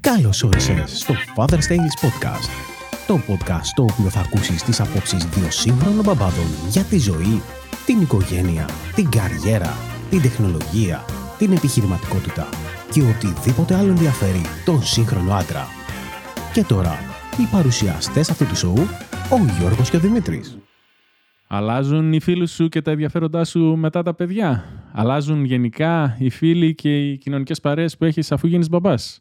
Καλώς όρισες στο Father's Tales Podcast. Το podcast στο οποίο θα ακούσεις τις απόψεις δύο σύγχρονων μπαμπάδων για τη ζωή, την οικογένεια, την καριέρα, την τεχνολογία, την επιχειρηματικότητα και οτιδήποτε άλλο ενδιαφέρει τον σύγχρονο άντρα. Και τώρα, οι παρουσιαστές αυτού του σοου, ο Γιώργος και ο Δημήτρης. Αλλάζουν οι φίλοι σου και τα ενδιαφέροντά σου μετά τα παιδιά; Αλλάζουν γενικά οι φίλοι και οι κοινωνικές παρέες που έχεις αφού γίνεις μπαμπάς.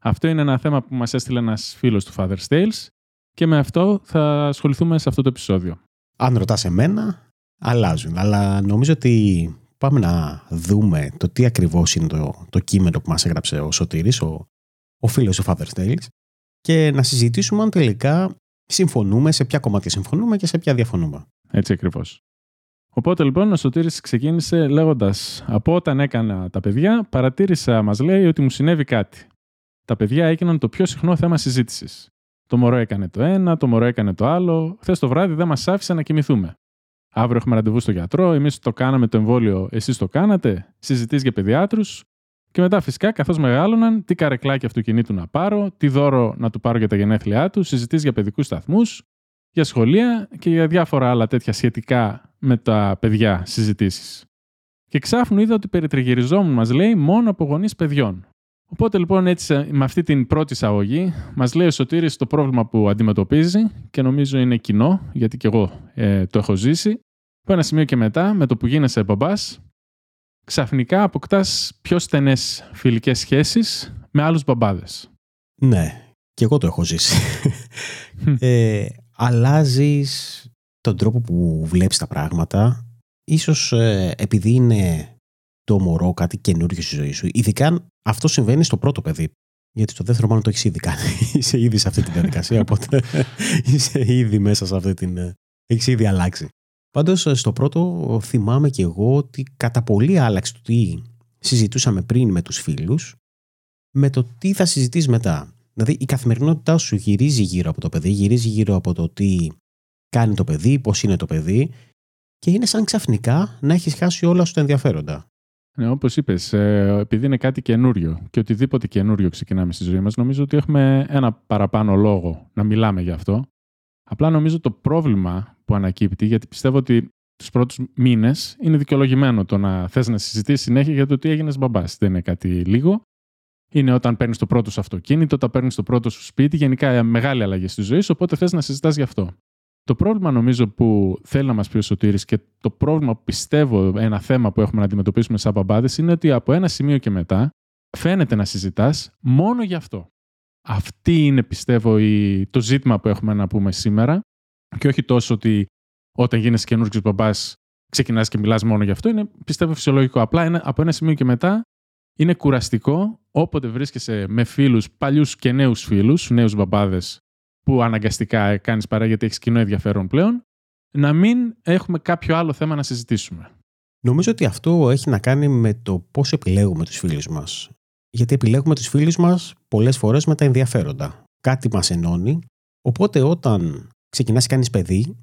Αυτό είναι ένα θέμα που μας έστειλε ένας φίλος του Father's Tales και με αυτό θα ασχοληθούμε σε αυτό το επεισόδιο. Αν ρωτάς εμένα, αλλάζουν. Αλλά νομίζω ότι πάμε να δούμε το τι ακριβώς είναι το, το κείμενο που μας έγραψε ο Σωτήρης, ο, ο φίλος του Father's Tales και να συζητήσουμε αν τελικά συμφωνούμε, σε ποια κομμάτια συμφωνούμε και σε ποια διαφωνούμε. Έτσι ακριβώς. Οπότε λοιπόν ο Σωτήρης ξεκίνησε λέγοντας: Από όταν έκανα τα παιδιά, παρατήρησα, μας λέει, ότι μου συνέβη κάτι. Τα παιδιά έγιναν το πιο συχνό θέμα συζήτησης. Το μωρό έκανε το ένα, το μωρό έκανε το άλλο. Χθες το βράδυ δεν μας άφησε να κοιμηθούμε. Αύριο έχουμε ραντεβού στο γιατρό, εμείς το κάναμε το εμβόλιο, εσείς το κάνατε. Συζητήσει για παιδιάτρους. Και μετά φυσικά, καθώς μεγάλωναν, τι καρεκλάκι αυτοκινήτου να πάρω, τι δώρο να του πάρω για τα γενέθλιά του, συζητήσει για παιδικούς σταθμούς, για σχολεία και για διάφορα άλλα τέτοια σχετικά με τα παιδιά συζητήσεις. Και ξάφνου είδα ότι περιτριγυριζόμουν, μας λέει, μόνο από γονείς παιδιών. Οπότε λοιπόν έτσι με αυτή την πρώτη εισαγωγή μας λέει ο Σωτήρης το πρόβλημα που αντιμετωπίζει και νομίζω είναι κοινό γιατί και εγώ ε, το έχω ζήσει. Από ένα σημείο και μετά με το που γίνεσαι μπαμπάς ξαφνικά αποκτάς πιο στενές φιλικές σχέσεις με άλλους μπαμπάδες. Ναι, και εγώ το έχω ζήσει. ε, αλλάζεις τον τρόπο που βλέπεις τα πράγματα. Ίσως ε, επειδή είναι το μωρό κάτι καινούργιο στη ζωή σου. Ειδικά αυτό συμβαίνει στο πρώτο παιδί. Γιατί στο δεύτερο μάλλον το έχεις ήδη κάνει. είσαι ήδη σε αυτή τη διαδικασία, οπότε είσαι ήδη μέσα σε αυτή την. Ε, έχεις ήδη αλλάξει. Πάντως ε, στο πρώτο θυμάμαι και εγώ ότι κατά πολύ άλλαξε το τι συζητούσαμε πριν με τους φίλους με το τι θα συζητήσει μετά. Δηλαδή η καθημερινότητά σου γυρίζει γύρω από το παιδί, γυρίζει γύρω από το τι κάνει το παιδί, πώς είναι το παιδί και είναι σαν ξαφνικά να έχεις χάσει όλα σου τα ενδιαφέροντα. Ναι, όπως είπες, ε, επειδή είναι κάτι καινούριο και οτιδήποτε καινούριο ξεκινάμε στη ζωή μας, νομίζω ότι έχουμε ένα παραπάνω λόγο να μιλάμε γι' αυτό. Απλά νομίζω το πρόβλημα που ανακύπτει, γιατί πιστεύω ότι τους πρώτους μήνες είναι δικαιολογημένο το να θες να συζητήσεις συνέχεια για το τι έγινε μπαμπάς. Δεν είναι κάτι λίγο. Είναι όταν παίρνεις το πρώτο σου αυτοκίνητο, όταν παίρνεις το πρώτο σου σπίτι, γενικά μεγάλη αλλαγή στη ζωή σου, οπότε θες να συζητάς γι' αυτό. Το πρόβλημα νομίζω που θέλει να μας πει ο Σωτήρης και το πρόβλημα που πιστεύω ένα θέμα που έχουμε να αντιμετωπίσουμε σαν μπαμπάδες είναι ότι από ένα σημείο και μετά φαίνεται να συζητάς μόνο γι' αυτό. Αυτή είναι πιστεύω η, το ζήτημα που έχουμε να πούμε σήμερα και όχι τόσο ότι όταν γίνεσαι καινούργιος μπαμπάς ξεκινάς και μιλάς μόνο γι' αυτό. Είναι πιστεύω φυσιολογικό. Απλά είναι, από ένα σημείο και μετά είναι κουραστικό όποτε βρίσκεσαι με φίλους, παλιούς και νέους φίλους, νέους μπαμπάδες που αναγκαστικά κάνεις παρά γιατί έχεις κοινό ενδιαφέρον πλέον, να μην έχουμε κάποιο άλλο θέμα να συζητήσουμε. Νομίζω ότι αυτό έχει να κάνει με το πώς επιλέγουμε τους φίλους μας. Γιατί επιλέγουμε τους φίλους μας πολλές φορές με τα ενδιαφέροντα. Κάτι μας ενώνει, οπότε όταν ξεκινάς και κάνεις παιδί,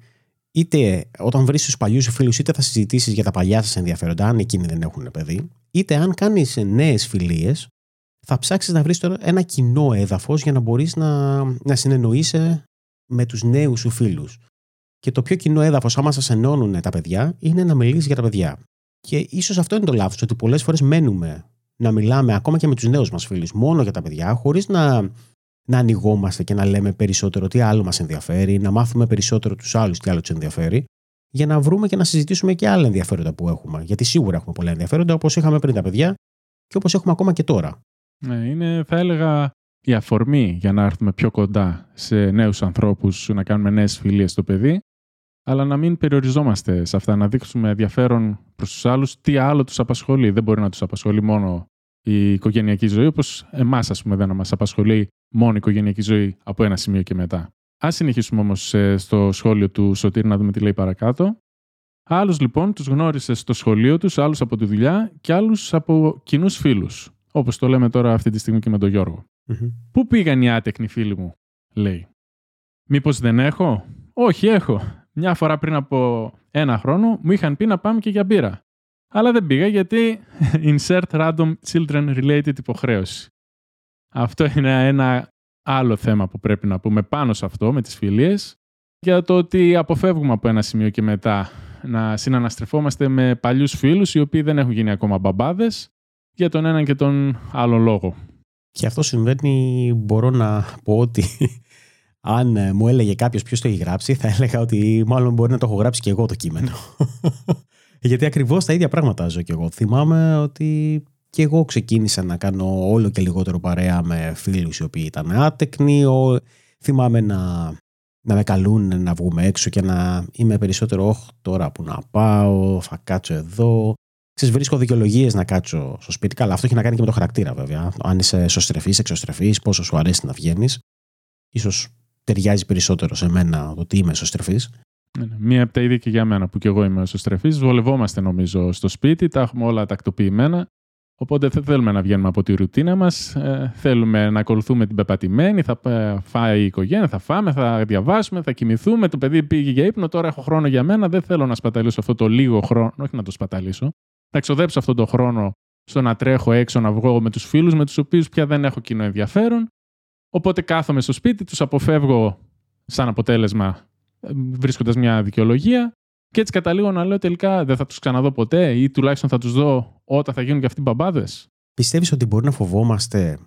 είτε όταν βρεις τους παλιούς σου φίλους, είτε θα συζητήσεις για τα παλιά σας ενδιαφέροντα, αν εκείνοι δεν έχουν παιδί, είτε αν κάνεις νέες φιλίες, θα ψάξεις να βρεις τώρα ένα κοινό έδαφος για να μπορείς να, να συνεννοείσαι με τους νέους σου φίλους. Και το πιο κοινό έδαφος, άμα σας ενώνουν τα παιδιά, είναι να μιλήσεις για τα παιδιά. Και ίσως αυτό είναι το λάθος, ότι πολλές φορές μένουμε να μιλάμε ακόμα και με τους νέους μας φίλους μόνο για τα παιδιά, χωρίς να, να ανοιγόμαστε και να λέμε περισσότερο τι άλλο μας ενδιαφέρει, να μάθουμε περισσότερο τους άλλους τι άλλο τους ενδιαφέρει, για να βρούμε και να συζητήσουμε και άλλα ενδιαφέροντα που έχουμε. Γιατί σίγουρα έχουμε πολλά ενδιαφέροντα, όπως είχαμε πριν τα παιδιά και όπως έχουμε ακόμα και τώρα. Ναι, είναι, θα έλεγα, η αφορμή για να έρθουμε πιο κοντά σε νέους ανθρώπους, να κάνουμε νέες φιλίες στο παιδί, αλλά να μην περιοριζόμαστε σε αυτά, να δείξουμε ενδιαφέρον προς τους άλλους τι άλλο τους απασχολεί; Δεν μπορεί να τους απασχολεί μόνο η οικογενειακή ζωή, όπως εμάς, ας πούμε, δεν μας απασχολεί μόνο η οικογενειακή ζωή από ένα σημείο και μετά. Ας συνεχίσουμε όμως ε, στο σχόλιο του Σωτήρ να δούμε τι λέει παρακάτω. Άλλους λοιπόν τους γνώρισες στο σχολείο τους, άλλους από τη δουλειά και άλλους από κοινούς φίλους. Όπως το λέμε τώρα αυτή τη στιγμή και με τον γιωργο Πού πήγαν οι άτεκνοι φίλοι μου, λέει. Μήπως δεν έχω; Όχι, έχω. Μια φορά πριν από ένα χρόνο μου είχαν πει να πάμε και για μπύρα. Αλλά δεν πήγα γιατί insert random children related υποχρέωση. Αυτό είναι ένα άλλο θέμα που πρέπει να πούμε πάνω σε αυτό με τις φιλίες για το ότι αποφεύγουμε από ένα σημείο και μετά να συναναστρεφόμαστε με παλιούς φίλους οι οποίοι δεν έχουν γίνει ακόμα μπαμπάδες για τον έναν και τον άλλο λόγο. Και αυτό συμβαίνει, μπορώ να πω ότι αν ε, μου έλεγε κάποιος ποιος το έχει γράψει, θα έλεγα ότι μάλλον μπορεί να το έχω γράψει και εγώ το κείμενο. Γιατί ακριβώς τα ίδια πράγματα ζω και εγώ. Θυμάμαι ότι και εγώ ξεκίνησα να κάνω όλο και λιγότερο παρέα με φίλους οι οποίοι ήταν άτεκνοι. Θυμάμαι να, να με καλούν να βγούμε έξω και να είμαι περισσότερο όχι τώρα που να πάω, θα κάτσω εδώ. Ξέρεις, βρίσκω δικαιολογίες να κάτσω στο σπίτι. Καλά, αυτό έχει να κάνει και με το χαρακτήρα βέβαια. Αν είσαι εσωστρεφή, εξωστρεφής, πόσο σου αρέσει να βγαίνεις. σω ταιριάζει περισσότερο σε μένα το ότι είμαι εσωστρεφή. Ναι, ναι. Μία από τα ίδια και για μένα που και εγώ είμαι εσωστρεφή. Βολευόμαστε νομίζω στο σπίτι, τα έχουμε όλα τακτοποιημένα. Οπότε δεν θέλουμε να βγαίνουμε από τη ρουτίνα μας. Ε, θέλουμε να ακολουθούμε την πεπατημένη. Θα φάει η οικογένεια, θα φάμε, θα διαβάσουμε, θα κοιμηθούμε. Το παιδί πήγε για ύπνο. Τώρα έχω χρόνο για μένα. Δεν θέλω να σπαταλήσω αυτό το λίγο χρόνο. Όχι να το σπαταλήσω. Να ξοδέψω αυτό το χρόνο στο να τρέχω έξω, να βγω με τους φίλους με τους οποίους πια δεν έχω κοινό ενδιαφέρον. Οπότε κάθομαι στο σπίτι, τους αποφεύγω σαν αποτέλεσμα ε, βρίσκοντας μια δικαιολογία και έτσι καταλήγω να λέω τελικά δεν θα τους ξαναδώ ποτέ ή τουλάχιστον θα τους δω όταν θα γίνουν και αυτοί μπαμπάδες. Πιστεύεις ότι μπορεί να φοβόμαστε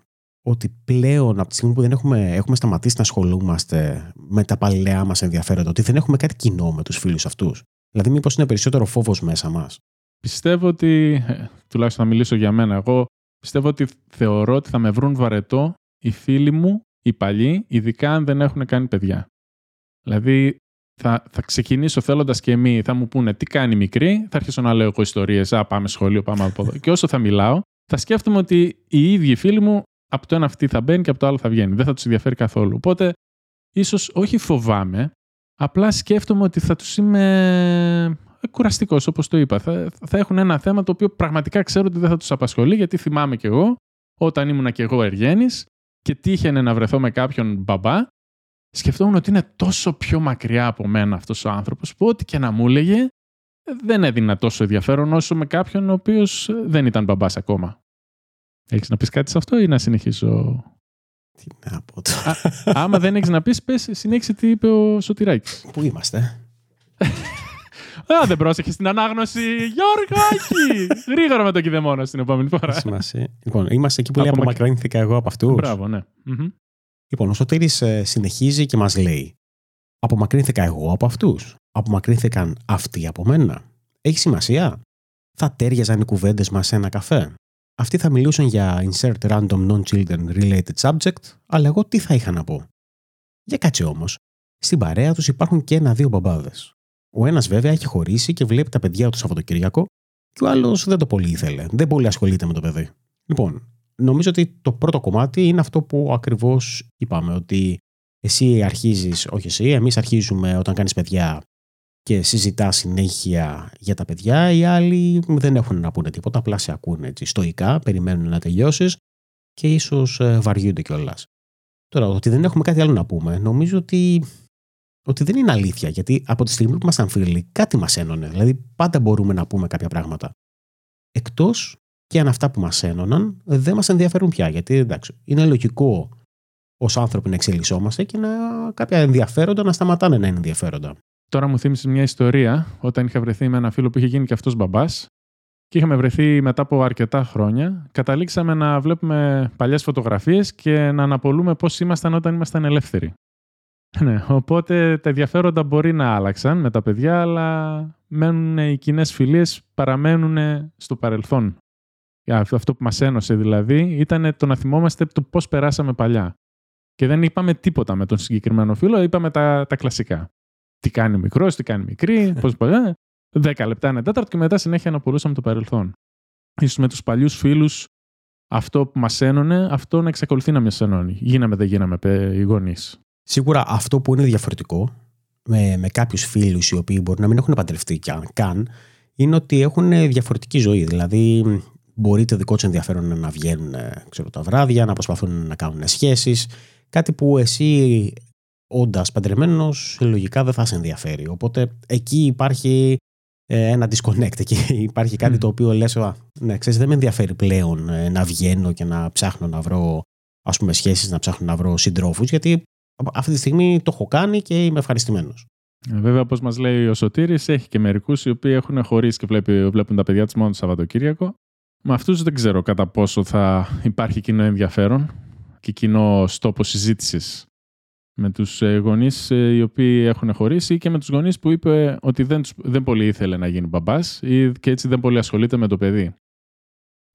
ότι πλέον από τη στιγμή που δεν έχουμε, έχουμε σταματήσει να ασχολούμαστε με τα παλαιά μας ενδιαφέροντα, ότι δεν έχουμε κάτι κοινό με τους φίλους αυτούς; Δηλαδή, μήπως είναι περισσότερο φόβος μέσα μας; Πιστεύω ότι, ε, τουλάχιστον να μιλήσω για μένα, εγώ πιστεύω ότι θεωρώ ότι θα με βρουν βαρετό οι φίλοι μου, οι παλιοί, ειδικά αν δεν έχουν κάνει παιδιά. Δηλαδή, θα, θα ξεκινήσω θέλοντας και εμείς, θα μου πούνε τι κάνει μικρή, θα αρχίσω να λέω εγώ ιστορίες. Α, πάμε σχολείο, πάμε από εδώ. και όσο θα μιλάω, θα σκέφτομαι ότι οι ίδιοι φίλοι μου από το ένα αυτή θα μπαίνει και από το άλλο θα βγαίνει. Δεν θα τους ενδιαφέρει καθόλου. Οπότε, ίσως όχι φοβάμαι, απλά σκέφτομαι ότι θα τους είμαι κουραστικός, όπως το είπα. Θα, θα έχουν ένα θέμα το οποίο πραγματικά ξέρω ότι δεν θα τους απασχολεί, γιατί θυμάμαι κι εγώ όταν ήμουνα κι εγώ εργένη και τύχαινε να βρεθώ με κάποιον μπαμπά σκεφτόμουν ότι είναι τόσο πιο μακριά από μένα αυτός ο άνθρωπος που ό,τι και να μου έλεγε δεν έδινα τόσο ενδιαφέρον όσο με κάποιον ο οποίος δεν ήταν μπαμπάς ακόμα. Έχεις να πεις κάτι σε αυτό ή να συνεχίσω; Τι να πω τώρα. άμα δεν έχεις να πεις, πες, συνέχισε τι είπε ο Σωτηράκης. Πού είμαστε; Α, δεν πρόσεχε την ανάγνωση. Γιώργο, Γρήγορα με το κηδεμόνα στην επόμενη φορά. Σημασία. Λοιπόν, είμαστε εκεί που λέει απομακρύνθηκα εγώ από αυτούς. Μπράβο, ναι. Λοιπόν, ο Σωτήρης ε, συνεχίζει και μας λέει «Απομακρύνθηκα εγώ από αυτούς. Απομακρύνθηκαν αυτοί από μένα. Έχει σημασία. Θα τέριαζαν οι κουβέντες μας σε ένα καφέ. Αυτοί θα μιλούσαν για insert random non-children related subject, αλλά εγώ τι θα είχα να πω. Για κάτσε όμως. Στην παρέα τους υπάρχουν και ένα-δύο μπαμπάδες. Ο ένας βέβαια έχει χωρίσει και βλέπει τα παιδιά του το Σαββατοκύριακο και ο άλλος δεν το πολύ ήθελε. Δεν πολύ ασχολείται με το παιδί. Λοιπόν, νομίζω ότι το πρώτο κομμάτι είναι αυτό που ακριβώς είπαμε, ότι εσύ αρχίζεις, όχι εσύ, εμείς αρχίζουμε όταν κάνεις παιδιά και συζητάς συνέχεια για τα παιδιά, οι άλλοι δεν έχουν να πούνε τίποτα, απλά σε ακούνε έτσι, στοικά, περιμένουν να τελειώσεις και ίσως ε, βαριούνται κιόλας. Τώρα, ότι δεν έχουμε κάτι άλλο να πούμε, νομίζω ότι, ότι δεν είναι αλήθεια, γιατί από τη στιγμή που ήμασταν φίλοι, κάτι μας ένωνε, δηλαδή πάντα μπορούμε να πούμε κάποια πράγματα. Εκτός και αν αυτά που μας ένωναν δεν μας ενδιαφέρουν πια. Γιατί εντάξει, είναι λογικό ως άνθρωποι να εξελισσόμαστε και να κάποια ενδιαφέροντα να σταματάνε να είναι ενδιαφέροντα. Τώρα μου θύμισε μια ιστορία όταν είχα βρεθεί με ένα φίλο που είχε γίνει και αυτός μπαμπάς και είχαμε βρεθεί μετά από αρκετά χρόνια. Καταλήξαμε να βλέπουμε παλιές φωτογραφίες και να αναπολούμε πώς ήμασταν όταν ήμασταν ελεύθεροι. Ναι, οπότε τα ενδιαφέροντα μπορεί να άλλαξαν με τα παιδιά, αλλά μένουν οι κοινές φιλίες, παραμένουν στο παρελθόν αυτό που μας ένωσε δηλαδή, ήταν το να θυμόμαστε το πώς περάσαμε παλιά. Και δεν είπαμε τίποτα με τον συγκεκριμένο φίλο, είπαμε τα, τα κλασικά. Τι κάνει μικρός, τι κάνει μικρή, πώς πάει. Δέκα λεπτά, ένα τέταρτο και μετά συνέχεια αναπολούσαμε το παρελθόν. Ίσως με τους παλιούς φίλους αυτό που μας ένωνε, αυτό να εξακολουθεί να μας ενώνει. Γίναμε, δεν γίναμε οι γονείς. Σίγουρα αυτό που είναι διαφορετικό με, με κάποιους φίλους οι οποίοι μπορεί να μην έχουν παντρευτεί καν, είναι ότι έχουν διαφορετική ζωή. Δηλαδή, μπορεί το δικό τους ενδιαφέρον να βγαίνουν ε, ξέρω, τα βράδια, να προσπαθούν να κάνουν σχέσεις. Κάτι που εσύ, όντας παντρεμένος, λογικά δεν θα σε ενδιαφέρει. Οπότε εκεί υπάρχει ε, ένα disconnect. Εκεί υπάρχει κάτι το οποίο λες, ναι, ξέρεις, δεν με ενδιαφέρει πλέον ε, να βγαίνω και να ψάχνω να βρω ας πούμε σχέσεις, να ψάχνω να βρω συντρόφους, γιατί αυτή τη στιγμή το έχω κάνει και είμαι ευχαριστημένος. Ε, βέβαια, όπως μας λέει ο Σωτήρης, έχει και μερικούς οι οποίοι έχουν χωρίσει και βλέπουν τα παιδιά του μόνο το Σαββατοκύριακο. Με αυτούς δεν ξέρω κατά πόσο θα υπάρχει κοινό ενδιαφέρον και κοινό τόπο συζήτησης με τους ε, γονείς ε, οι οποίοι έχουν χωρίσει και με τους γονείς που είπε ότι δεν, δεν πολύ ήθελε να γίνει μπαμπάς και έτσι δεν πολύ ασχολείται με το παιδί.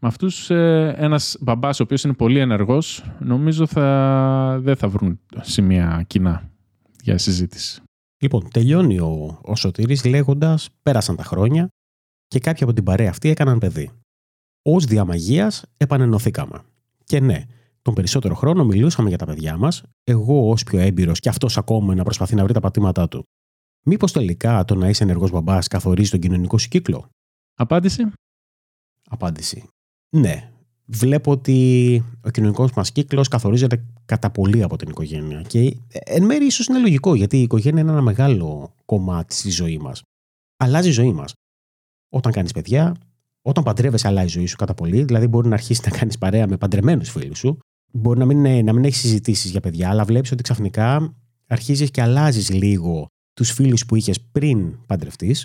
Με αυτούς, ένας μπαμπάς ο οποίος είναι πολύ ενεργός, νομίζω θα, δεν θα βρουν σημεία κοινά για συζήτηση. Λοιπόν, τελειώνει ο, ο Σωτήρης λέγοντας «Πέρασαν τα χρόνια και κάποιοι από την παρέα αυτή έκαναν παιδί. Ω διαμαγείας επανενωθήκαμε. Και ναι, τον περισσότερο χρόνο μιλούσαμε για τα παιδιά μας, εγώ ως πιο έμπειρος και αυτός ακόμα να προσπαθεί να βρει τα πατήματά του. Μήπως τελικά το να είσαι ενεργός μπαμπάς καθορίζει τον κοινωνικό σου κύκλο; Απάντηση. Απάντηση. Ναι, βλέπω ότι ο κοινωνικός μας κύκλος καθορίζεται κατά πολύ από την οικογένεια. Και εν μέρει ίσως είναι λογικό, γιατί η οικογένεια είναι ένα μεγάλο κομμάτι στη ζωή μας. Αλλάζει η ζωή μας. Όταν κάνεις παιδιά, όταν παντρεύεσαι, αλλάζει η ζωή σου κατά πολύ. Δηλαδή, μπορεί να αρχίσεις να κάνεις παρέα με παντρεμένους φίλους σου. Μπορεί να μην, να μην έχεις συζητήσεις για παιδιά, αλλά βλέπεις ότι ξαφνικά αρχίζεις και αλλάζεις λίγο τους φίλους που είχες πριν παντρευτείς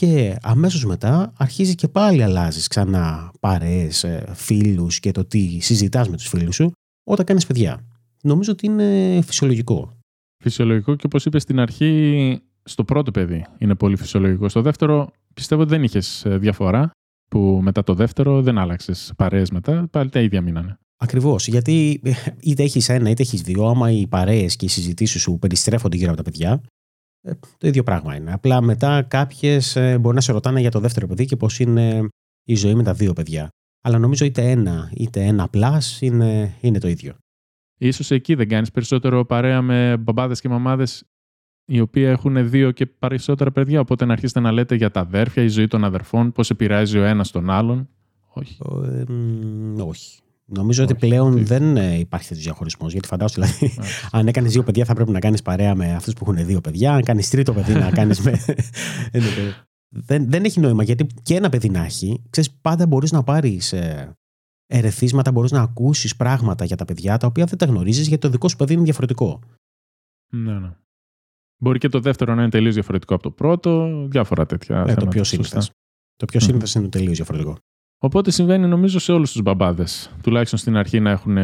και αμέσως μετά αρχίζει και πάλι αλλάζεις ξανά παρέες, ε, φίλους και το τι συζητάς με τους φίλους σου όταν κάνεις παιδιά. Νομίζω ότι είναι φυσιολογικό. Φυσιολογικό και όπως είπες στην αρχή, στο πρώτο παιδί είναι πολύ φυσιολογικό. Στο δεύτερο πιστεύω ότι δεν είχες ε, διαφορά που μετά το δεύτερο δεν άλλαξες παρέες μετά, πάλι τα ίδια μείνανε. Ακριβώς. Γιατί ε, είτε έχεις ένα είτε έχεις δύο, άμα οι παρέες και οι συζητήσεις σου περιστρέφονται γύρω από τα παιδιά, ε, το ίδιο πράγμα είναι. Απλά μετά κάποιες ε, μπορεί να σε ρωτάνε για το δεύτερο παιδί και πώς είναι η ζωή με τα δύο παιδιά. Αλλά νομίζω είτε ένα είτε ένα πλάς είναι, είναι το ίδιο. Ίσως εκεί δεν κάνεις περισσότερο παρέα με μπαμπάδες και μαμάδες οι οποίοι έχουν δύο και περισσότερα παιδιά. Οπότε να αρχίσετε να λέτε για τα αδέρφια, η ζωή των αδερφών, πώς επηρεάζει ο ένας τον άλλον. Όχι. Ε, όχι. Νομίζω ότι πλέον δεν ε, υπάρχει τέτοιος διαχωρισμός. Γιατί φαντάζομαι, δηλαδή, αν έκανες δύο παιδιά, θα πρέπει να κάνεις παρέα με αυτούς που έχουν δύο παιδιά. Αν κάνεις τρίτο παιδί, να κάνεις με. δεν, δεν έχει νόημα. Γιατί και ένα παιδί να έχει, ξέρεις, πάντα μπορείς να πάρεις ε, ερεθίσματα, μπορείς να ακούσεις πράγματα για τα παιδιά τα οποία δεν τα γνωρίζεις γιατί το δικό σου παιδί είναι διαφορετικό. Ναι, ναι. Μπορεί και το δεύτερο να είναι τελείως διαφορετικό από το πρώτο, διάφορα τέτοια. Ναι, το πιο σύνηθε. Το πιο σύνηθε είναι τελείως διαφορετικό. Οπότε συμβαίνει νομίζω σε όλους τους μπαμπάδες, τουλάχιστον στην αρχή να, έχουν,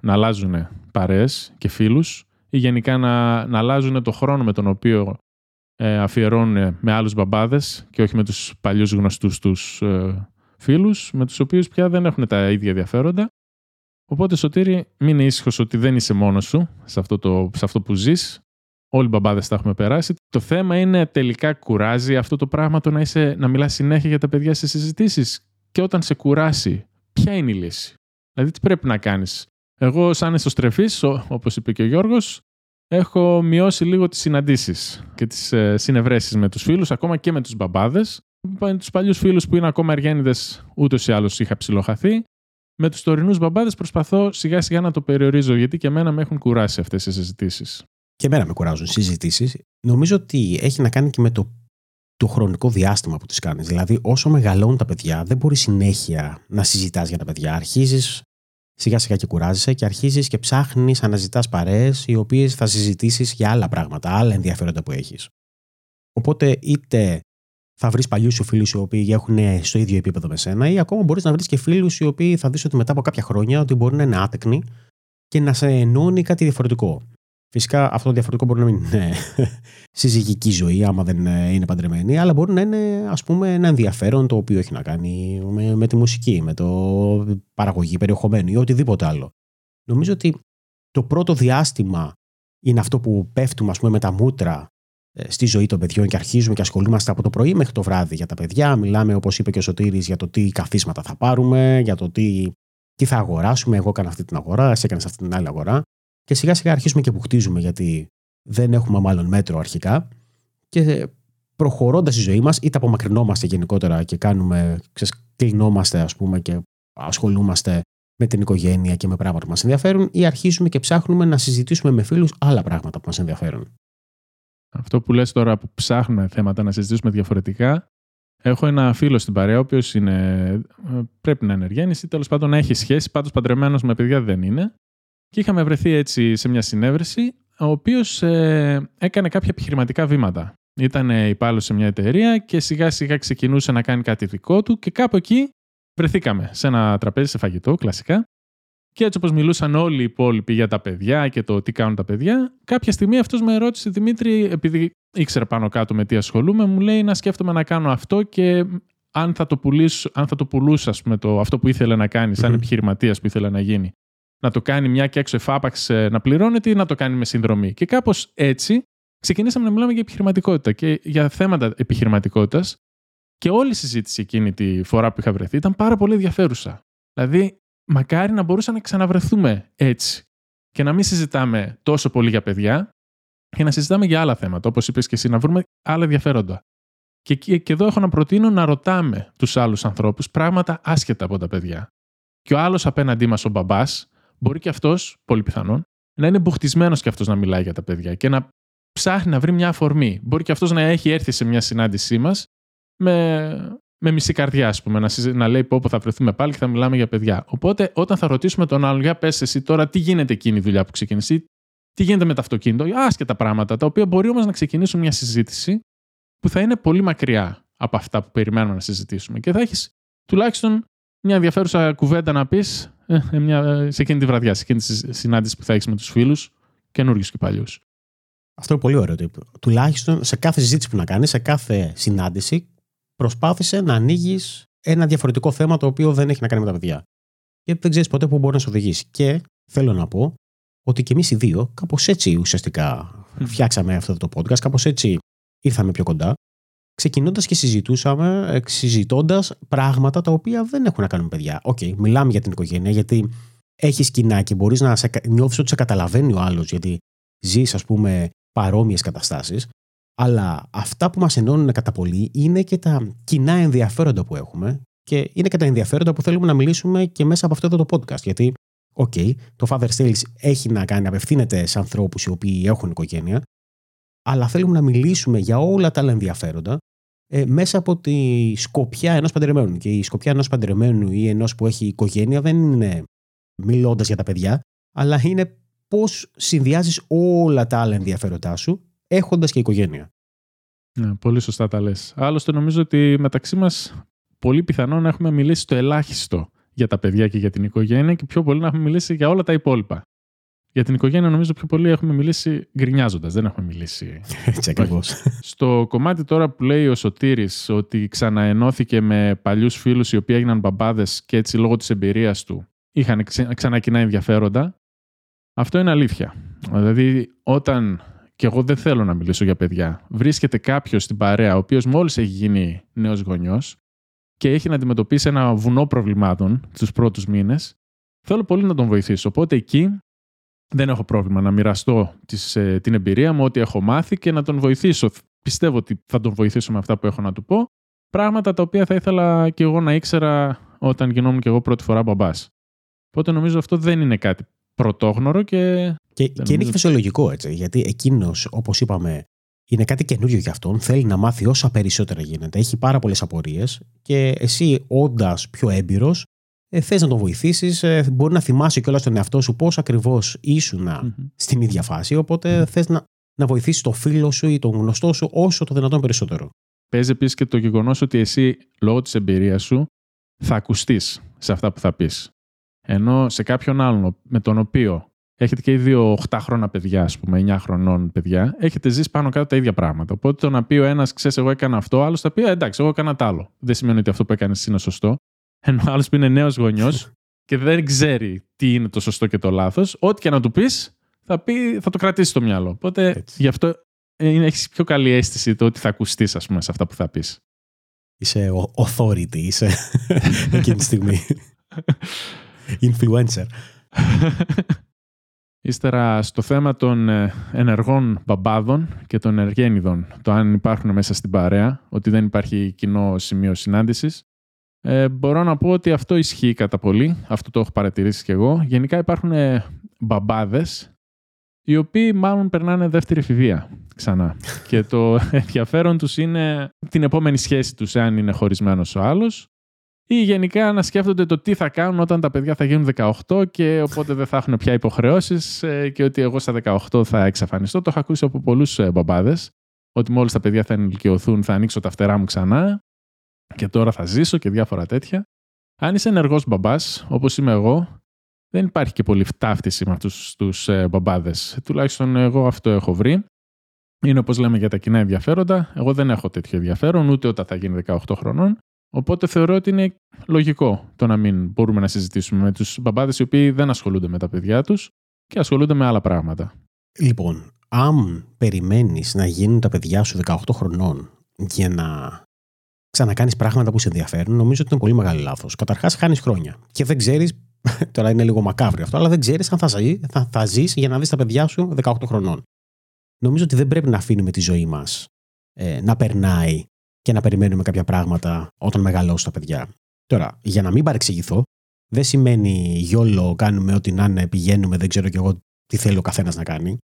να αλλάζουν παρέες και φίλους ή γενικά να, να αλλάζουν το χρόνο με τον οποίο ε, αφιερώνουν με άλλους μπαμπάδες και όχι με τους παλιούς γνωστούς τους ε, φίλους, με τους οποίους πια δεν έχουν τα ίδια ενδιαφέροντα. Οπότε Σωτήρη, μην ήσυχος ότι δεν είσαι μόνος σου σε αυτό, το, σε αυτό που ζεις. Όλοι οι μπαμπάδες τα έχουμε περάσει. Το θέμα είναι τελικά κουράζει αυτό το πράγμα το να, είσαι, να μιλάς συνέχεια για τα παιδιά σε συζητήσεις; Και όταν σε κουράσει, ποια είναι η λύση; Δηλαδή, τι πρέπει να κάνεις; Εγώ, σαν εσωστρεφής, όπως είπε και ο Γιώργος, έχω μειώσει λίγο τις συναντήσεις και τις ε, συνευρέσεις με τους φίλους, ακόμα και με τους μπαμπάδες. Με τους παλιούς φίλους που είναι ακόμα εργένιδε, ούτως ή άλλως είχα ψιλοχαθεί. Με τους τωρινούς μπαμπάδες προσπαθώ σιγά σιγά να το περιορίζω, γιατί και εμένα με έχουν κουράσει αυτές οι συζητήσεις. Και εμένα με κουράζουν συζητήσεις. Νομίζω ότι έχει να κάνει και με το το χρονικό διάστημα που τις κάνεις. Δηλαδή, όσο μεγαλώνουν τα παιδιά, δεν μπορεί συνέχεια να συζητάς για τα παιδιά. Αρχίζεις σιγά σιγά και κουράζεσαι και αρχίζεις και ψάχνεις, αναζητάς παρέες οι οποίες θα συζητήσεις για άλλα πράγματα, άλλα ενδιαφέροντα που έχεις. Οπότε είτε θα βρεις παλιούς σου φίλους οι οποίοι έχουν στο ίδιο επίπεδο με σένα, ή ακόμα μπορείς να βρεις και φίλους οι οποίοι θα δεις ότι μετά από κάποια χρόνια ότι μπορεί να είναι άτεκνοι και να σε ενώνει κάτι διαφορετικό. Φυσικά αυτό το διαφορετικό μπορεί να μην είναι συζυγική ζωή, άμα δεν είναι παντρεμένη, αλλά μπορεί να είναι ας πούμε ένα ενδιαφέρον το οποίο έχει να κάνει με, με τη μουσική, με το παραγωγή περιεχομένου ή οτιδήποτε άλλο. Νομίζω ότι το πρώτο διάστημα είναι αυτό που πέφτουμε ας πούμε, με τα μούτρα ε, στη ζωή των παιδιών και αρχίζουμε και ασχολούμαστε από το πρωί μέχρι το βράδυ για τα παιδιά. Μιλάμε, όπως είπε και ο Σωτήρης, για το τι καθίσματα θα πάρουμε, για το τι, τι θα αγοράσουμε. Εγώ έκανα αυτή την αγορά, εσύ έκανες αυτή την άλλη αγορά. Και σιγά σιγά αρχίζουμε και που χτίζουμε γιατί δεν έχουμε μάλλον μέτρο αρχικά. Και προχωρώντας η ζωή μας, είτε απομακρυνόμαστε γενικότερα και κάνουμε, κλεινόμαστε ας πούμε και ασχολούμαστε με την οικογένεια και με πράγματα που μας ενδιαφέρουν, ή αρχίζουμε και ψάχνουμε να συζητήσουμε με φίλους άλλα πράγματα που μας ενδιαφέρουν. Αυτό που λες τώρα που ψάχνουμε θέματα να συζητήσουμε διαφορετικά, έχω ένα φίλο στην παρέα, ο οποίος πρέπει να είναι ενεργένης ή τέλος πάντων να έχει σχέση, πάντως παντρεμένος με παιδιά δεν είναι. Και είχαμε βρεθεί έτσι σε μια συνέβρεση, ο οποίος ε, έκανε κάποια επιχειρηματικά βήματα. Ήταν υπάλληλος σε μια εταιρεία και σιγά σιγά ξεκινούσε να κάνει κάτι δικό του και κάπου εκεί βρεθήκαμε σε ένα τραπέζι σε φαγητό, κλασικά. Και έτσι όπως μιλούσαν όλοι οι υπόλοιποι για τα παιδιά και το τι κάνουν τα παιδιά, κάποια στιγμή αυτός με ρώτησε Δημήτρη, επειδή ήξερα πάνω κάτω με τι ασχολούμαι, μου λέει να σκέφτομαι να κάνω αυτό και αν θα το, πουλήσω, αν θα το πουλούσα πούμε, το, αυτό που ήθελε να κάνει, σαν mm-hmm. επιχειρηματίας που ήθελε να γίνει, να το κάνει μια και έξω εφάπαξ ε, να πληρώνεται ή να το κάνει με συνδρομή. Και κάπως έτσι ξεκινήσαμε να μιλάμε για επιχειρηματικότητα και για θέματα επιχειρηματικότητας. Και όλη η συζήτηση εκείνη τη φορά που είχα βρεθεί ήταν πάρα πολύ ενδιαφέρουσα. Δηλαδή, μακάρι να μπορούσαμε να ξαναβρεθούμε έτσι και να μην συζητάμε τόσο πολύ για παιδιά και να συζητάμε για άλλα θέματα, όπως είπες και εσύ, να βρούμε άλλα ενδιαφέροντα. Και, και, και εδώ έχω να προτείνω να ρωτάμε τους άλλους ανθρώπους πράγματα άσχετα από τα παιδιά. Και ο άλλος απέναντί μας, ο μπαμπάς, μπορεί και αυτός, πολύ πιθανόν, να είναι μπουχτισμένος και αυτός να μιλάει για τα παιδιά και να ψάχνει να βρει μια αφορμή. Μπορεί και αυτός να έχει έρθει σε μια συνάντησή μας με, με μισή καρδιά, ας πούμε, να, να λέει πω, πω θα βρεθούμε πάλι και θα μιλάμε για παιδιά. Οπότε, όταν θα ρωτήσουμε τον άλλον, για πες εσύ τώρα, τι γίνεται εκείνη η δουλειά που ξεκίνησε, τι γίνεται με το αυτοκίνητο, άσχετα πράγματα, τα οποία μπορεί όμως να ξεκινήσουν μια συζήτηση που θα είναι πολύ μακριά από αυτά που περιμένουμε να συζητήσουμε. Και θα έχεις τουλάχιστον μια ενδιαφέρουσα κουβέντα να πεις ε, ε, σε εκείνη τη βραδιά, σε εκείνη τη συνάντηση που θα έχεις με τους φίλους, καινούριους και παλιούς. Αυτό είναι πολύ ωραίο. Τουλάχιστον σε κάθε συζήτηση που να κάνεις, σε κάθε συνάντηση, προσπάθησε να ανοίγεις ένα διαφορετικό θέμα το οποίο δεν έχει να κάνει με τα παιδιά. Γιατί δεν ξέρεις ποτέ πού μπορεί να σε οδηγήσει. Και θέλω να πω ότι και εμείς οι δύο, κάπως έτσι ουσιαστικά φτιάξαμε αυτό το podcast, κάπως έτσι ήρθαμε πιο κοντά, ξεκινώντας και συζητούσαμε, ε, συζητώντας πράγματα τα οποία δεν έχουν να κάνουν με παιδιά. Okay, μιλάμε για την οικογένεια, γιατί έχεις κοινά και μπορείς να νιώθεις ότι σε καταλαβαίνει ο άλλος, γιατί ζεις, ας πούμε, παρόμοιες καταστάσεις. Αλλά αυτά που μας ενώνουν κατά πολύ είναι και τα κοινά ενδιαφέροντα που έχουμε και είναι και τα ενδιαφέροντα που θέλουμε να μιλήσουμε και μέσα από αυτό εδώ το podcast. Γιατί, okay, το Father Sales έχει να κάνει, απευθύνεται σε ανθρώπους οι οποίοι έχουν οικογένεια, αλλά θέλουμε να μιλήσουμε για όλα τα άλλα ενδιαφέροντα ε, μέσα από τη σκοπιά ενός παντρεμένου. Και η σκοπιά ενός παντρεμένου ή ενός που έχει οικογένεια δεν είναι μιλώντας για τα παιδιά, αλλά είναι πώς συνδυάζεις όλα τα άλλα ενδιαφέροντά σου έχοντας και οικογένεια. Ναι, πολύ σωστά τα λες. Άλλωστε, νομίζω ότι μεταξύ μας πολύ πιθανό να έχουμε μιλήσει το ελάχιστο για τα παιδιά και για την οικογένεια και πιο πολύ να έχουμε μιλήσει για όλα τα υπόλοιπα. Για την οικογένεια, νομίζω πιο πολύ έχουμε μιλήσει γκρινιάζοντας. Δεν έχουμε μιλήσει. Έτσι ακριβώς. Στο κομμάτι τώρα που λέει ο Σωτήρης ότι ξαναενώθηκε με παλιούς φίλους οι οποίοι έγιναν μπαμπάδες και έτσι λόγω της εμπειρίας του είχαν ξανά κοινά ενδιαφέροντα. Αυτό είναι αλήθεια. Δηλαδή, όταν και εγώ δεν θέλω να μιλήσω για παιδιά, βρίσκεται κάποιος στην παρέα, ο οποίος μόλις έχει γίνει νέος γονιός και έχει να αντιμετωπίσει ένα βουνό προβλημάτων τους πρώτους μήνες, θέλω πολύ να τον βοηθήσω. Οπότε εκεί δεν έχω πρόβλημα να μοιραστώ τις, ε, την εμπειρία μου, ό,τι έχω μάθει και να τον βοηθήσω. Πιστεύω ότι θα τον βοηθήσω με αυτά που έχω να του πω. Πράγματα τα οποία θα ήθελα και εγώ να ήξερα όταν γινόμουν και εγώ πρώτη φορά μπαμπάς. Οπότε νομίζω αυτό δεν είναι κάτι πρωτόγνωρο και. Και, και είναι και φυσιολογικό έτσι. Γιατί εκείνος, όπως είπαμε, είναι κάτι καινούριο για αυτόν. Θέλει να μάθει όσα περισσότερα γίνεται. Έχει πάρα πολλές απορίες και εσύ, όντας πιο έμπειρος, ε, θες να τον βοηθήσεις. Ε, μπορεί να θυμάσαι κιόλας τον εαυτό σου πώς ακριβώς ήσουν στην ίδια φάση. Οπότε θες να, να βοηθήσεις το φίλο σου ή τον γνωστό σου όσο το δυνατόν περισσότερο. Παίζει επίσης και το γεγονός ότι εσύ, λόγω της εμπειρίας σου, θα ακουστείς σε αυτά που θα πεις. Ενώ σε κάποιον άλλον με τον οποίο έχετε και οι δύο 8 χρόνια παιδιά, ας πούμε, 9 χρονών παιδιά, έχετε ζήσει πάνω κάτω τα ίδια πράγματα. Οπότε το να πει ο ένας, ξέρεις, εγώ έκανα αυτό, άλλος θα πει, «Ε, εντάξει, εγώ έκανα τ' άλλο. Δεν σημαίνει ότι αυτό που έκανες είναι σωστό. Ενώ άλλος που είναι νέος γονιός και δεν ξέρει τι είναι το σωστό και το λάθος, ό,τι και να του πεις, θα, πει, θα το κρατήσει στο μυαλό. Οπότε Έτσι. γι' αυτό έχεις πιο καλή αίσθηση το ότι θα ακουστείς, ας πούμε, σε αυτά που θα πεις. Είσαι authority, είσαι εκείνη τη στιγμή. Influencer. Ύστερα στο θέμα των ε, ενεργών μπαμπάδων και των ενεργένιδων, το αν υπάρχουν μέσα στην παρέα, ότι δεν υπάρχει κοινό σημείο συνάντησης, ε, μπορώ να πω ότι αυτό ισχύει κατά πολύ. Αυτό το έχω παρατηρήσει κι εγώ. Γενικά υπάρχουν ε, μπαμπάδες οι οποίοι μάλλον περνάνε δεύτερη εφηβεία ξανά. και το ενδιαφέρον τους είναι την επόμενη σχέση τους, εάν είναι χωρισμένος ο άλλος ή γενικά να σκέφτονται το τι θα κάνουν όταν τα παιδιά θα γίνουν 18 και οπότε δεν θα έχουν πια υποχρεώσεις ε, και ότι εγώ στα 18 θα εξαφανιστώ. Το έχω ακούσει από πολλούς ε, μπαμπάδες ότι μόλις τα παιδιά θα ενηλικιωθούν θα ανοίξω τα φτερά μου ξανά και τώρα θα ζήσω και διάφορα τέτοια. Αν είσαι ενεργός μπαμπάς, όπως είμαι εγώ, δεν υπάρχει και πολύ φτάφτιση με αυτούς τους ε, μπαμπάδες. Τουλάχιστον εγώ αυτό έχω βρει. Είναι όπως λέμε για τα κοινά ενδιαφέροντα. Εγώ δεν έχω τέτοιο ενδιαφέρον, ούτε όταν θα γίνει 18 χρονών. Οπότε θεωρώ ότι είναι λογικό το να μην μπορούμε να συζητήσουμε με τους μπαμπάδες οι οποίοι δεν ασχολούνται με τα παιδιά τους και ασχολούνται με άλλα πράγματα. Λοιπόν, αν περιμένεις να γίνουν τα παιδιά σου 18 χρονών για να ξανακάνεις πράγματα που σε ενδιαφέρουν, νομίζω ότι είναι πολύ μεγάλο λάθος. Καταρχάς, χάνεις χρόνια. Και δεν ξέρεις, τώρα είναι λίγο μακάβριο αυτό, αλλά δεν ξέρεις αν θα, θα, θα ζεις για να δεις τα παιδιά σου 18 χρονών. Νομίζω ότι δεν πρέπει να αφήνουμε τη ζωή μας ε, να περνάει και να περιμένουμε κάποια πράγματα όταν μεγαλώσουν τα παιδιά. Τώρα, για να μην παρεξηγηθώ, δεν σημαίνει γιόλο, κάνουμε ό,τι να είναι, πηγαίνουμε, δεν ξέρω κι εγώ τι θέλει ο καθένας να κάνει.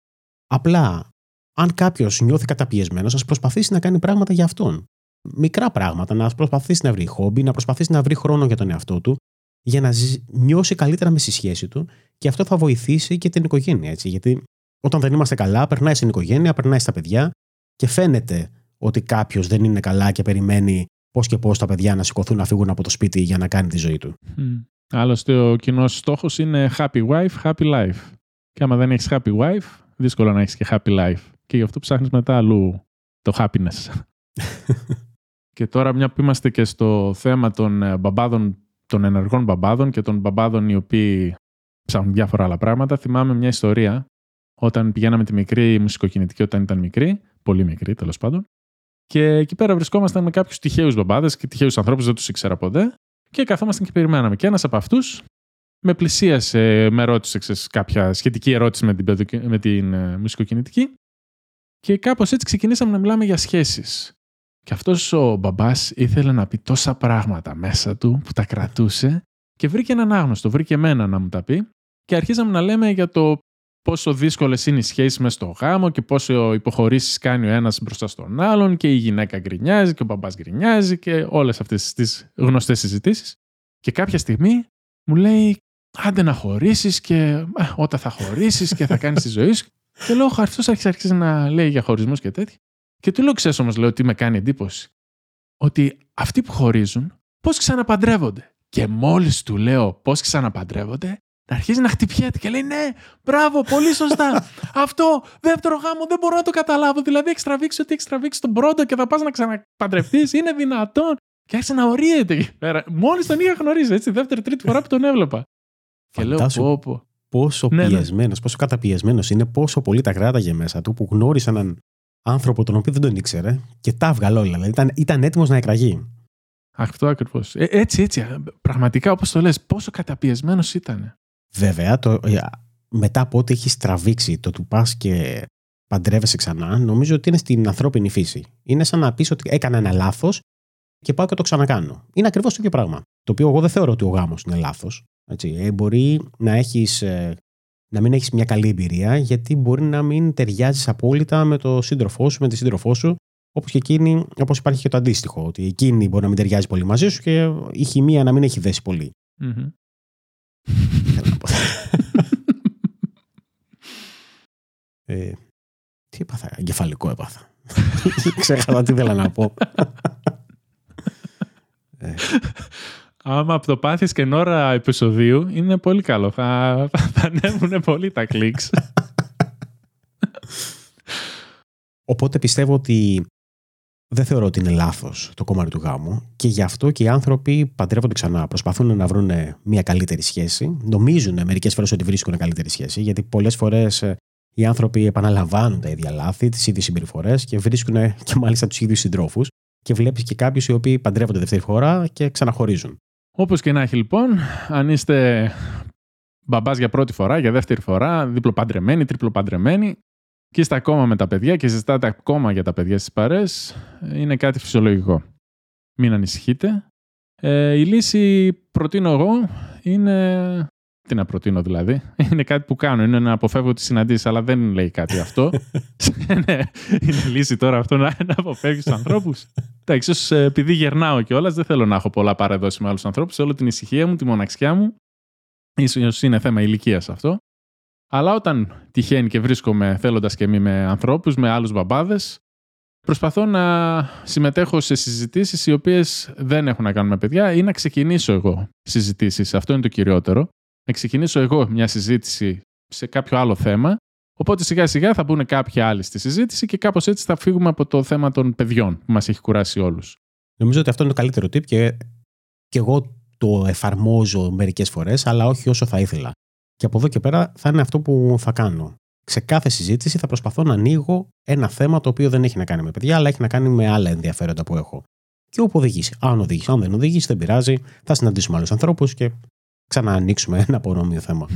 Απλά, αν κάποιος νιώθει καταπιεσμένος, ας προσπαθήσει να κάνει πράγματα για αυτόν. Μικρά πράγματα, να προσπαθήσει να βρει χόμπι, να προσπαθήσει να βρει χρόνο για τον εαυτό του, για να νιώσει καλύτερα με στη σχέση του και αυτό θα βοηθήσει και την οικογένεια. Έτσι. Γιατί όταν δεν είμαστε καλά, περνάει στην οικογένεια, περνάει στα παιδιά και φαίνεται ότι κάποιος δεν είναι καλά και περιμένει πώς και πώς τα παιδιά να σηκωθούν να φύγουν από το σπίτι για να κάνει τη ζωή του. Mm. Άλλωστε, ο κοινός στόχος είναι happy wife, happy life. Και άμα δεν έχεις happy wife, δύσκολο να έχεις και happy life. Και γι' αυτό ψάχνεις μετά αλλού το happiness. και τώρα, μια που είμαστε και στο θέμα των ε, μπαμπάδων, των ενεργών μπαμπάδων και των μπαμπάδων οι οποίοι ψάχνουν διάφορα άλλα πράγματα, θυμάμαι μια ιστορία όταν πηγαίναμε τη μικρή μουσικοκινητική όταν ήταν μικρή, πολύ μικρή τέλος πάντων, και εκεί πέρα βρισκόμασταν με κάποιους τυχαίους μπαμπάδες και τυχαίους ανθρώπους, δεν τους ήξερα ποτέ. Και καθόμασταν και περιμέναμε. Και ένας από αυτούς με πλησίασε, με ρώτησε ξέρεις, κάποια σχετική ερώτηση με την, με την uh, μουσικοκινητική. Και κάπως έτσι ξεκινήσαμε να μιλάμε για σχέσεις. Και αυτός ο μπαμπάς ήθελε να πει τόσα πράγματα μέσα του που τα κρατούσε και βρήκε έναν άγνωστο, βρήκε εμένα να μου τα πει. Και αρχίζαμε να λέμε για το πόσο δύσκολες είναι οι σχέσεις μες στο γάμο και πόσο υποχωρήσεις κάνει ο ένας μπροστά στον άλλον και η γυναίκα γκρινιάζει και ο μπαμπάς γκρινιάζει και όλες αυτές τις γνωστές συζητήσεις. Και κάποια στιγμή μου λέει, άντε να χωρίσεις και ε, όταν θα χωρίσεις και θα κάνεις τη ζωή σου. Και λέω, αυτός έχει αρχίσει να λέει για χωρισμούς και τέτοια. Και του λέω, ξέρεις όμως, λέω, τι με κάνει εντύπωση. Ότι αυτοί που χωρίζουν, πώς ξαναπαντρεύονται. Και μόλις του λέω πώς ξαναπαντρεύονται, αρχίζει να χτυπιέται και λέει ναι, μπράβο, πολύ σωστά. Αυτό, δεύτερο γάμο, δεν μπορώ να το καταλάβω. Δηλαδή, έχει τραβήξει ότι έχει τραβήξει τον πρώτο και θα πας να ξαναπαντρευτείς. Είναι δυνατόν. Και άρχισε να ορίεται εκεί πέρα. Μόλις τον είχα γνωρίσει, έτσι, δεύτερη, τρίτη φορά που τον έβλεπα. και λέω, πω, πω. Πόσο ναι, πιεσμένος, ναι. πόσο καταπιεσμένος είναι, πόσο πολύ τα κράταγε μέσα του που γνώρισε έναν άνθρωπο τον οποίο δεν τον ήξερε και τα έβγαλε όλα. Δηλαδή ήταν, ήταν έτοιμος να εκραγεί. Αυτό ακριβώς. Ε, έτσι, έτσι. Πραγματικά, όπως το λες, πόσο καταπιεσμένος ήταν. Βέβαια, το, ε, μετά από ό,τι έχει τραβήξει το του πας και παντρεύεσαι ξανά, νομίζω ότι είναι στην ανθρώπινη φύση. Είναι σαν να πεις ότι έκανα ένα λάθος και πάω και το ξανακάνω. Είναι ακριβώς το ίδιο πράγμα. Το οποίο εγώ δεν θεωρώ ότι ο γάμος είναι λάθος. Ε, μπορεί να, έχεις, ε, να μην έχεις μια καλή εμπειρία, γιατί μπορεί να μην ταιριάζεις απόλυτα με το σύντροφό σου, με τη σύντροφό σου, όπως και εκείνη, όπως υπάρχει και το αντίστοιχο. Ότι εκείνη μπορεί να μην ταιριάζει πολύ μαζί σου και η χημεία να μην έχει δέσει πολύ. Mm-hmm. ε, τι έπαθα, εγκεφαλικό έπαθα. Ξέχασα τι ήθελα να πω. ε. Άμα από το πάθεις και ώρα επεισοδίου, είναι πολύ καλό. Θα, θα ανέβουν πολύ τα κλικς. Οπότε πιστεύω ότι δεν θεωρώ ότι είναι λάθος το κομμάτι του γάμου και γι' αυτό και οι άνθρωποι παντρεύονται ξανά. Προσπαθούν να βρουν μια καλύτερη σχέση. Νομίζουν μερικές φορές ότι βρίσκουν καλύτερη σχέση, γιατί πολλές φορές ε, οι άνθρωποι επαναλαμβάνουν τα ίδια λάθη, τις ίδιες συμπεριφορές και βρίσκουν και μάλιστα τους ίδιους συντρόφους. Και βλέπεις και κάποιους οι οποίοι παντρεύονται δεύτερη φορά και ξαναχωρίζουν. Όπως και να έχει λοιπόν, αν είστε μπαμπάς για πρώτη φορά, για δεύτερη φορά, διπλοπαντρεμένοι, τριπλοπαντρεμένοι, και είστε ακόμα με τα παιδιά και συζητάτε ακόμα για τα παιδιά στις παρές, είναι κάτι φυσιολογικό. Μην ανησυχείτε. Ε, η λύση, προτείνω εγώ, είναι... Τι να προτείνω δηλαδή. Είναι κάτι που κάνω. Είναι να αποφεύγω τις συναντήσεις, αλλά δεν λέει κάτι αυτό. ναι, είναι λύση τώρα αυτό να, να αποφεύγεις τους ανθρώπους. Εντάξει, ίσως επειδή γερνάω κιόλας, δεν θέλω να έχω πολλά παρεδώσει με άλλους ανθρώπους. Όλη την ησυχία μου, τη μοναξιά μου. σω είναι θέμα ηλικίας αυτό. Αλλά όταν τυχαίνει και βρίσκομαι θέλοντας και μη με ανθρώπους, με άλλους μπαμπάδες, προσπαθώ να συμμετέχω σε συζητήσεις οι οποίες δεν έχουν να κάνουν με παιδιά ή να ξεκινήσω εγώ συζητήσεις. Αυτό είναι το κυριότερο. Να ξεκινήσω εγώ μια συζήτηση σε κάποιο άλλο θέμα. Οπότε σιγά σιγά θα μπουν κάποιοι άλλοι στη συζήτηση και κάπως έτσι θα φύγουμε από το θέμα των παιδιών που μας έχει κουράσει όλους. Νομίζω ότι αυτό είναι το καλύτερο tip και, και εγώ το εφαρμόζω μερικές φορές, αλλά όχι όσο θα ήθελα. Και από εδώ και πέρα θα είναι αυτό που θα κάνω. Σε κάθε συζήτηση θα προσπαθώ να ανοίγω ένα θέμα το οποίο δεν έχει να κάνει με παιδιά, αλλά έχει να κάνει με άλλα ενδιαφέροντα που έχω. Και όπου οδηγήσει. Αν οδηγήσει, αν δεν οδηγήσει, δεν πειράζει. Θα συναντήσουμε άλλους ανθρώπους και ξαναανοίξουμε ένα παρόμοιο θέμα.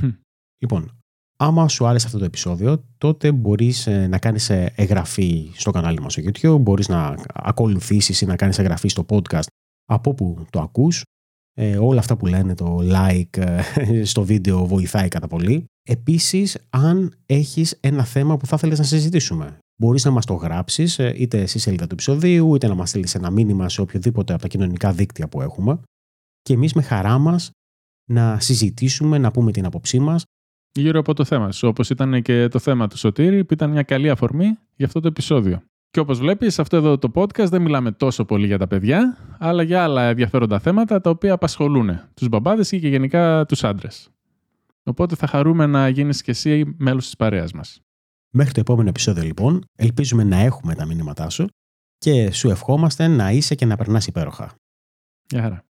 λοιπόν, άμα σου άρεσε αυτό το επεισόδιο, τότε μπορείς ε, να κάνεις ε, εγγραφή στο κανάλι μας στο YouTube, μπορείς να ακολουθήσεις ή να κάνεις εγγραφή στο podcast από όπου το ακούς ε, όλα αυτά που λένε το like ε, στο βίντεο βοηθάει κατά πολύ. Επίσης, αν έχεις ένα θέμα που θα ήθελες να συζητήσουμε, μπορείς να μας το γράψεις ε, είτε στη σελίδα του επεισοδίου, είτε να μας στείλεις ένα μήνυμα σε οποιοδήποτε από τα κοινωνικά δίκτυα που έχουμε και εμείς με χαρά μας να συζητήσουμε, να πούμε την άποψή μας. Γύρω από το θέμα σου, όπως ήταν και το θέμα του Σωτήρη, που ήταν μια καλή αφορμή για αυτό το επεισόδιο. Και όπως βλέπεις, σε αυτό εδώ το podcast δεν μιλάμε τόσο πολύ για τα παιδιά, αλλά για άλλα ενδιαφέροντα θέματα τα οποία απασχολούν τους μπαμπάδες ή και γενικά τους άντρες. Οπότε θα χαρούμε να γίνεις και εσύ μέλος της παρέας μας. Μέχρι το επόμενο επεισόδιο λοιπόν, ελπίζουμε να έχουμε τα μήνυματά σου και σου ευχόμαστε να είσαι και να περνάς υπέροχα. Γεια χαρά.